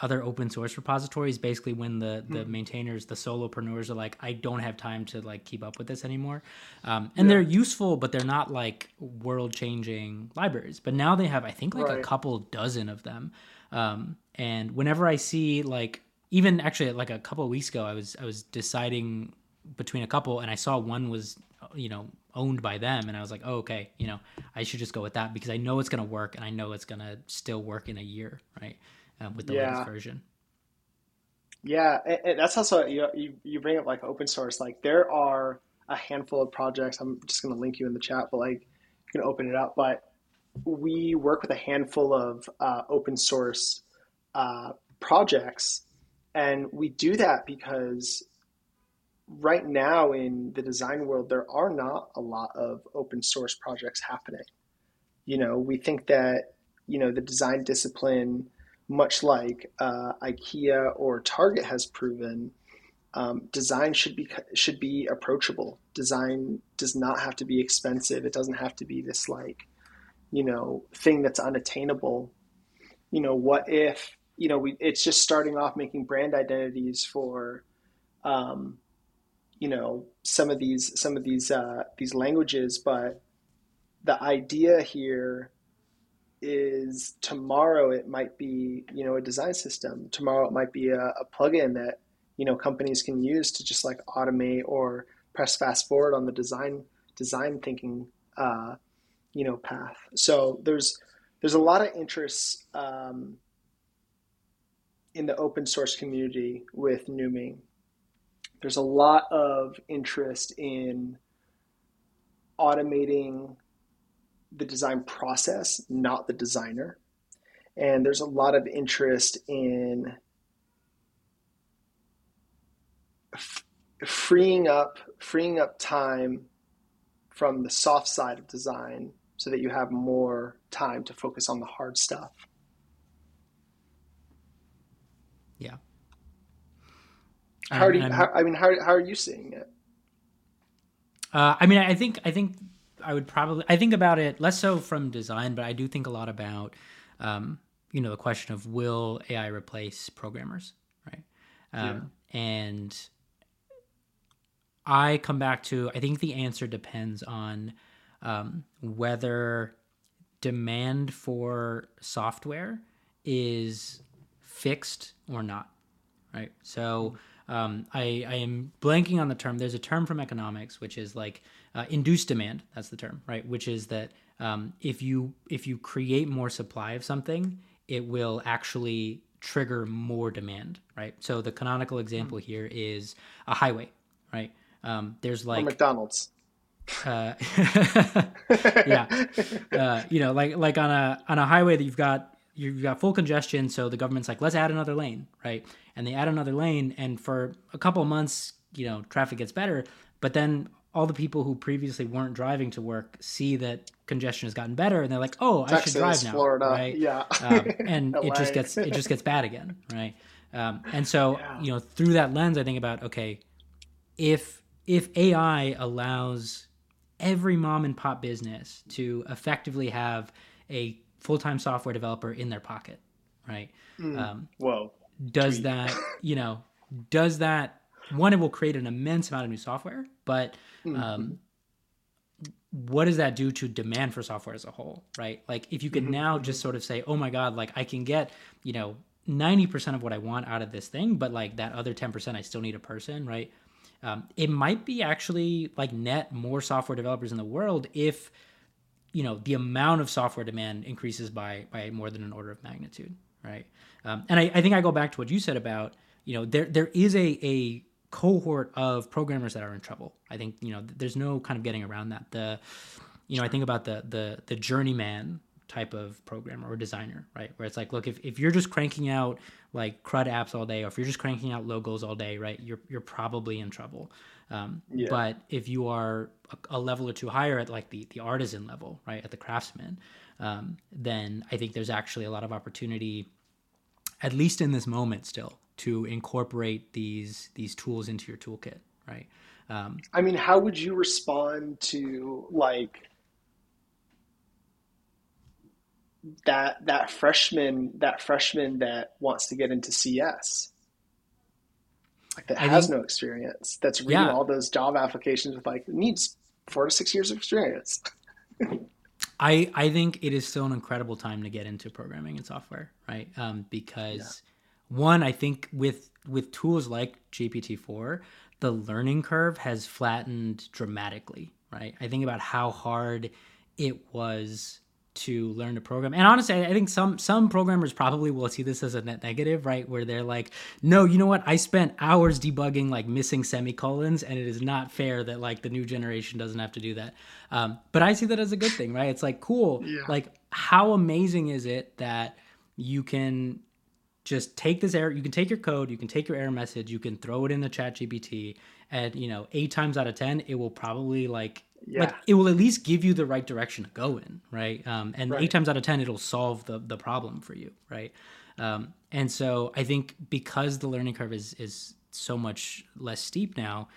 [SPEAKER 1] other open source repositories. Basically when the the maintainers the solopreneurs are like i don't have time to like keep up with this anymore um, and they're useful but they're not like world changing libraries. But now they have i think like a couple dozen of them um, and whenever i see like even actually like a couple of weeks ago i was i was deciding between a couple and i saw one was you know owned by them and i was like oh okay you know i should just go with that because i know it's going to work and i know it's going to still work in a year right um, with the
[SPEAKER 2] Yeah.
[SPEAKER 1] latest version
[SPEAKER 2] Yeah, and, and that's also you, you you bring up like open source. Like there are a handful of projects. I'm just going to link you in the chat, but like you can open it up. But we work with a handful of uh, open source uh, projects, and we do that because right now in the design world there are not a lot of open source projects happening. You know, we think that you know the design discipline much like uh, IKEA or Target has proven, um, design should be should be approachable. Design does not have to be expensive. It doesn't have to be this like, you know, thing that's unattainable. You know, what if you know we? It's just starting off making brand identities for, um, you know, some of these some of these uh, these languages, but the idea here is tomorrow it might be you know a design system tomorrow it might be a, a plugin that you know companies can use to just like automate or press fast forward on the design design thinking uh, you know path so there's there's a lot of interest um, in the open source community with Numi. There's a lot of interest in automating the design process, not the designer. And there's a lot of interest in f- freeing up freeing up time from the soft side of design so that you have more time to focus on the hard stuff.
[SPEAKER 1] Yeah.
[SPEAKER 2] How do you,
[SPEAKER 1] Um,
[SPEAKER 2] how, I mean, how, how are you seeing it?
[SPEAKER 1] Uh, I mean, I think I think I would probably I think about it less so from design, but I do think a lot about um, you know the question of will AI replace programmers, right? Um, And I come back to I think the answer depends on um, whether demand for software is fixed or not right? So um, I, I am blanking on the term. There's a term from economics which is like uh, induced demand. That's the term, right? Which is that um, if you if you create more supply of something, it will actually trigger more demand, right? So the canonical example here is a highway, right? Um, there's like
[SPEAKER 2] or McDonald's.
[SPEAKER 1] Uh, yeah, uh, you know, like like on a on a highway that you've got you've got full congestion, so the government's like, let's add another lane, right? And they add another lane, and for a couple of months, you know, traffic gets better, but then all the people who previously weren't driving to work see that congestion has gotten better, and they're like, "Oh,
[SPEAKER 2] Texas,
[SPEAKER 1] I should drive now."
[SPEAKER 2] Florida,
[SPEAKER 1] right?
[SPEAKER 2] yeah,
[SPEAKER 1] um, and it just gets it just gets bad again, right? Um, and so
[SPEAKER 2] Yeah.
[SPEAKER 1] you know, through that lens, I think about okay, if if AI allows every mom and pop business to effectively have a full time software developer in their pocket, right? Um,
[SPEAKER 2] Whoa.
[SPEAKER 1] does
[SPEAKER 2] Tweet.
[SPEAKER 1] that you know does that one it will create an immense amount of new software but um, what does that do to demand for software as a whole right like if you can now just sort of say oh my god like i can get you know 90% of what i want out of this thing but like that other 10% i still need a person right um, it might be actually like net more software developers in the world if you know the amount of software demand increases by by more than an order of magnitude right? Um, and I, I think i go back to what you said about you know there there is a a cohort of programmers that are in trouble. I think you know there's no kind of getting around that. The you know i think about the the the journeyman type of programmer or designer right? Where it's like look if, if you're just cranking out like crud apps all day or if you're just cranking out logos all day right you're you're probably in trouble um,
[SPEAKER 2] Yeah.
[SPEAKER 1] but if you are a, a level or two higher at like the the artisan level right at the craftsman um, then i think there's actually a lot of opportunity at least in this moment still to incorporate these these tools into your toolkit right um,
[SPEAKER 2] I mean, how would you respond to like that that freshman that freshman that wants to get into CS? Like that
[SPEAKER 1] I
[SPEAKER 2] has
[SPEAKER 1] think-
[SPEAKER 2] no experience, that's reading
[SPEAKER 1] Yeah.
[SPEAKER 2] all those job applications with like needs four to six years of experience.
[SPEAKER 1] I I think it is still an incredible time to get into programming and software, right? Um, because one, I think with with tools like GPT four, the learning curve has flattened dramatically, right? I think about how hard it was to learn to program, and honestly, I think some some programmers probably will see this as a net negative, right? Where they're like, no, you know what? I spent hours debugging like missing semicolons, and it is not fair that like the new generation doesn't have to do that. Um, but I see that as a good thing, right? It's like cool.
[SPEAKER 2] Yeah.
[SPEAKER 1] Like, how amazing is it that you can just take this error, you can take your code, you can take your error message, you can throw it in the ChatGPT, and you know, eight times out of ten, it will probably like like it will at least give you the right direction to go in, right? Um, and
[SPEAKER 2] Right.
[SPEAKER 1] eight times out of ten, it'll solve the the problem for you, right? Um, and so I think because the learning curve is is so much less steep now,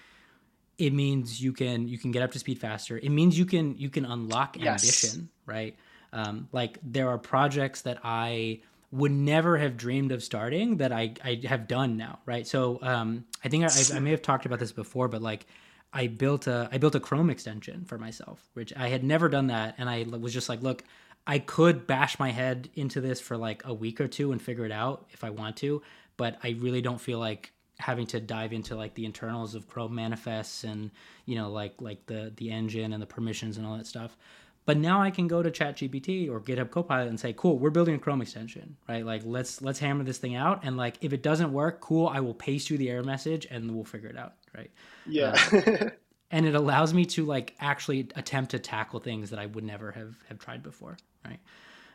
[SPEAKER 1] it means you can you can get up to speed faster. It means you can you can unlock
[SPEAKER 2] Yes.
[SPEAKER 1] ambition, right? Um, like there are projects that I would never have dreamed of starting that I, I have done now, right? So um, I think I, I may have talked about this before, but like I built a I built a Chrome extension for myself, which I had never done that, and I was just like, look, I could bash my head into this for like a week or two and figure it out if I want to, but I really don't feel like having to dive into like the internals of Chrome manifests and you know like like the the engine and the permissions and all that stuff. But now I can go to ChatGPT or GitHub Copilot and say, "Cool, we're building a Chrome extension, right? Like let's let's hammer this thing out and like if it doesn't work, cool, I will paste you the error message and we'll figure it out, right?"
[SPEAKER 2] Yeah.
[SPEAKER 1] and it allows me to like actually attempt to tackle things that I would never have have tried before, right?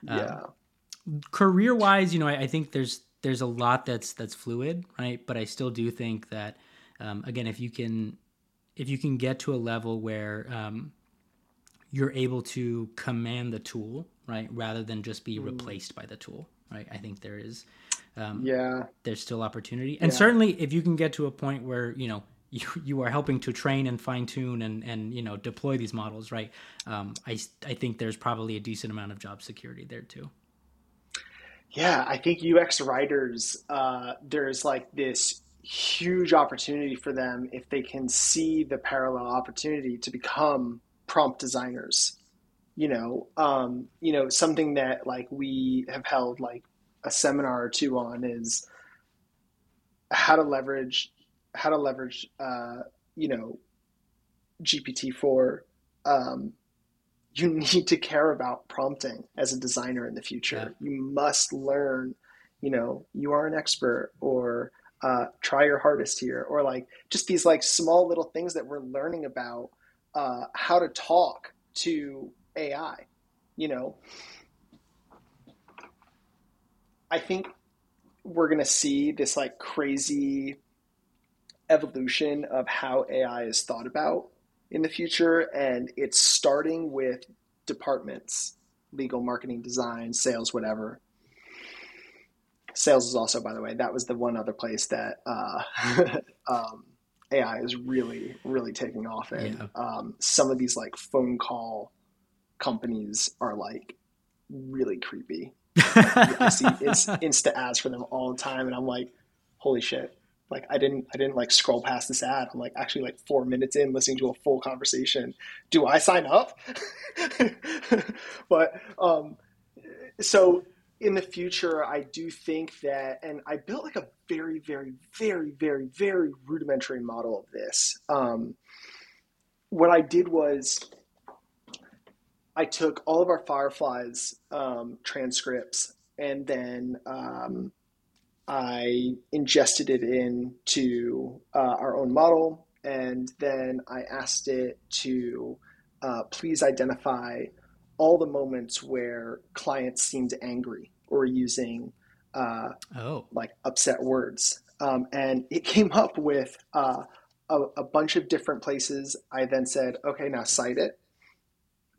[SPEAKER 2] yeah.
[SPEAKER 1] career wise, you know, I, I think there's there's a lot that's that's fluid, right? But I still do think that um, again, if you can if you can get to a level where um, you're able to command the tool, right, rather than just be replaced by the tool, right? I think there is um,
[SPEAKER 2] Yeah.
[SPEAKER 1] there's still opportunity, and
[SPEAKER 2] Yeah.
[SPEAKER 1] certainly if you can get to a point where you know. You, you are helping to train and fine tune and, and you know deploy these models right um, I, I think there's probably a decent amount of job security there too
[SPEAKER 2] Yeah, I think UX writers, uh, there's like this huge opportunity for them if they can see the parallel opportunity to become prompt designers. You know, um, you know, something that like we have held like a seminar or two on is how to leverage how to leverage uh, you know GPT-4 um, you need to care about prompting as a designer in the future. You must learn, you know, you are an expert or uh, try your hardest here, or like just these like small little things that we're learning about uh, how to talk to AI. You know, I think we're going to see this like crazy evolution of how AI is thought about in the future. And it's starting with departments legal, marketing, design, sales, whatever. Sales is also, by the way, that was the one other place that uh, um, AI is really, really taking off. And yeah. um, some of these like phone call companies are like really creepy. I see Insta ads for them all the time, and I'm like, holy shit! Like I didn't, I didn't like scroll past this ad. I'm like actually like four minutes in, listening to a full conversation. Do I sign up? but um, so in the future, I do think that, and I built like a very, very, very, very, very rudimentary model of this. Um, what I did was I took all of our Fireflies um, transcripts and then um, I ingested it into uh, our own model. And then I asked it to uh, please identify all the moments where clients seemed angry or using uh, oh. like upset words. Um, and it came up with uh, a, a bunch of different places. I then said, okay, now cite it.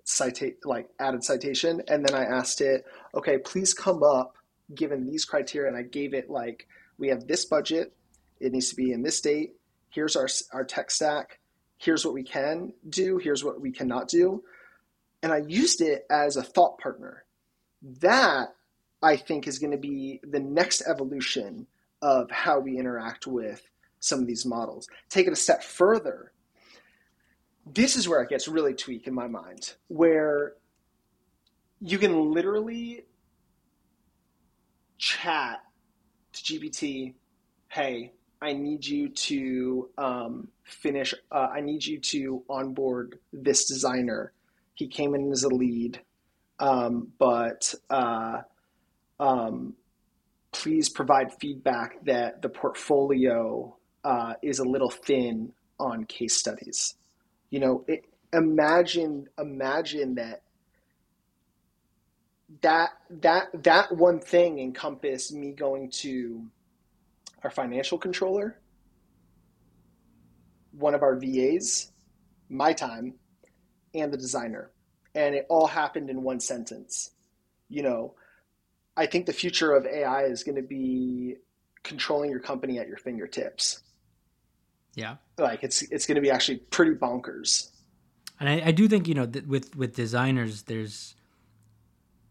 [SPEAKER 2] Citate like added citation. And then i asked it okay please come up given these criteria. And i gave it like we have this budget. It needs to be in this date. Here's our our tech stack. Here's what we can do. Here's what we cannot do and i used it as a thought partner that i think is going to be the next evolution of how we interact with some of these models take it a step further this is where it gets really tweak in my mind, where you can literally chat to GPT, hey, I need you to um, finish, uh, I need you to onboard this designer. He came in as a lead, um, but uh, um, please provide feedback that the portfolio uh, is a little thin on case studies. You know, it, imagine imagine that that that that one thing encompassed me going to our financial controller, one of our VAs, my time, and the designer. And it all happened in one sentence. You know, I think the future of AI is going to be controlling your company at your fingertips.
[SPEAKER 1] Yeah.
[SPEAKER 2] Like it's it's going to be actually pretty bonkers.
[SPEAKER 1] And I, I do think you know that with with designers, there's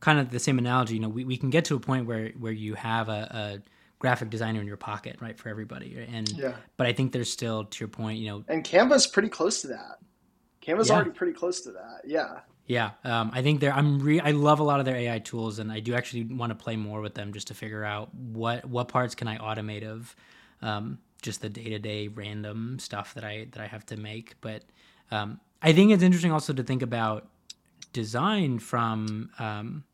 [SPEAKER 1] kind of the same analogy. You know, we, we can get to a point where where you have a, a graphic designer in your pocket, right, for everybody. And yeah. but I think there's still, to your point, you know,
[SPEAKER 2] and Canva's pretty close to that. Canva's yeah. already pretty close to that. Yeah.
[SPEAKER 1] Yeah, um, I think they're. I'm re. I love a lot of their AI tools, and I do actually want to play more with them just to figure out what what parts can I automate of. Um, just the day to day random stuff that I that I have to make. But um, I think it's interesting also to think about design from um,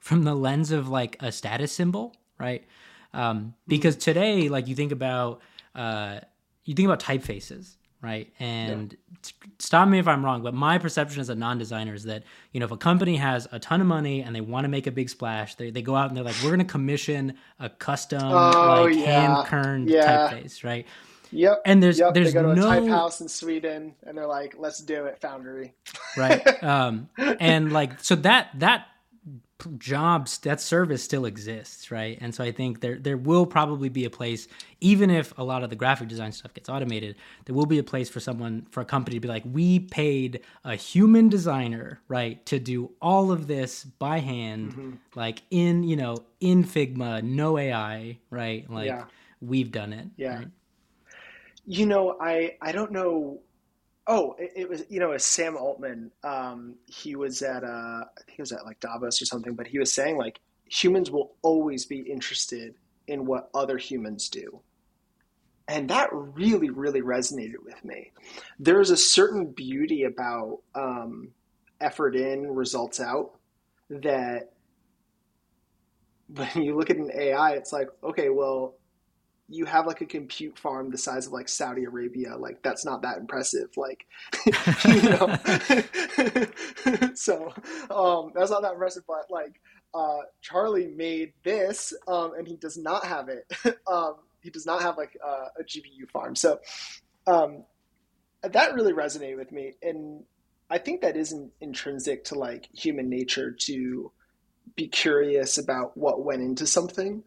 [SPEAKER 1] from the lens of like a status symbol, right? Um, because today, like you think about uh, you think about typefaces, right? And yeah. stop me if I'm wrong, but my perception as a non-designer is that you know if a company has a ton of money and they want to make a big splash, they, they go out and they're like, we're going to commission a custom oh, like yeah. hand-kerned yeah. typeface, right?
[SPEAKER 2] Yep.
[SPEAKER 1] And there's
[SPEAKER 2] yep.
[SPEAKER 1] there's
[SPEAKER 2] they go to
[SPEAKER 1] no
[SPEAKER 2] a type house in Sweden and they're like, let's do it, Foundry.
[SPEAKER 1] right. Um, and like so that that jobs that service still exists right and so i think there there will probably be a place even if a lot of the graphic design stuff gets automated there will be a place for someone for a company to be like we paid a human designer right to do all of this by hand mm-hmm. like in you know in figma no ai right like yeah. we've done it
[SPEAKER 2] yeah
[SPEAKER 1] right?
[SPEAKER 2] you know i i don't know Oh, it, it, was you know, as Sam Altman. Um, he was at uh, I think it was at like Davos or something, but he was saying like humans will always be interested in what other humans do, and that really, really resonated with me. There's a certain beauty about um, effort in, results out that when you look at an AI, it's like, okay, well, you have like a compute farm the size of like Saudi Arabia. Like that's not that impressive. Like, you know, so um, that's not that impressive. But like, uh, Charlie made this, um, and he does not have it. um, he does not have like uh, a GPU farm. So um, that really resonated with me, and I think that isn't intrinsic to like human nature to be curious about what went into something.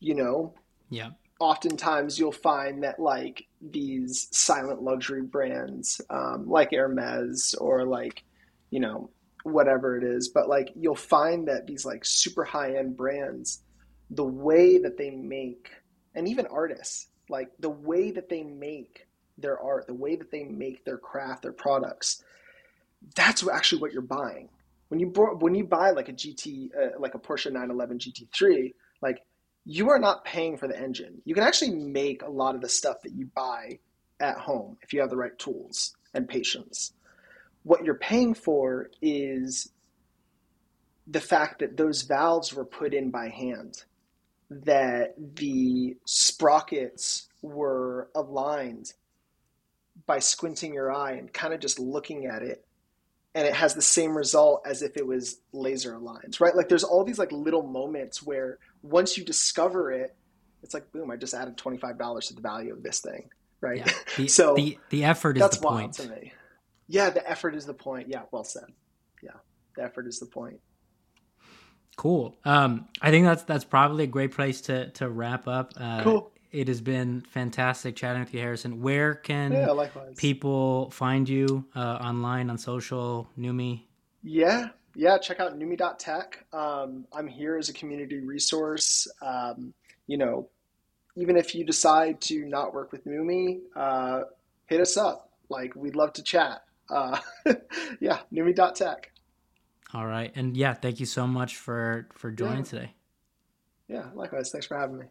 [SPEAKER 2] You know.
[SPEAKER 1] Yeah
[SPEAKER 2] oftentimes you'll find that like these silent luxury brands um, like Hermes or like you know whatever it is but like you'll find that these like super high end brands the way that they make and even artists like the way that they make their art the way that they make their craft their products that's actually what you're buying. When you when you buy like a GT uh, like a Porsche 911 GT3 like you are not paying for the engine. You can actually make a lot of the stuff that you buy at home if you have the right tools and patience. What you're paying for is the fact that those valves were put in by hand, that the sprockets were aligned by squinting your eye and kind of just looking at it and it has the same result as if it was laser aligned, right? Like there's all these like little moments where once you discover it, it's like boom, I just added twenty five dollars to the value of this thing, right? Yeah.
[SPEAKER 1] The, so the the effort is the point. To me.
[SPEAKER 2] Yeah, the effort is the point. Yeah, well said. Yeah, the effort is the point.
[SPEAKER 1] Cool. Um, I think that's that's probably a great place to to wrap up.
[SPEAKER 2] Uh, cool.
[SPEAKER 1] It has been fantastic chatting with you, Harrison. Where can yeah, people find you uh, online on social, Numi?
[SPEAKER 2] Yeah, yeah. Check out Numi.tech. Um, I'm here as a community resource. Um, you know, even if you decide to not work with Numi, uh, hit us up. Like, we'd love to chat. Uh, yeah, Numi.tech.
[SPEAKER 1] All right, and yeah, thank you so much for for joining
[SPEAKER 2] yeah.
[SPEAKER 1] today.
[SPEAKER 2] Yeah, likewise. Thanks for having me.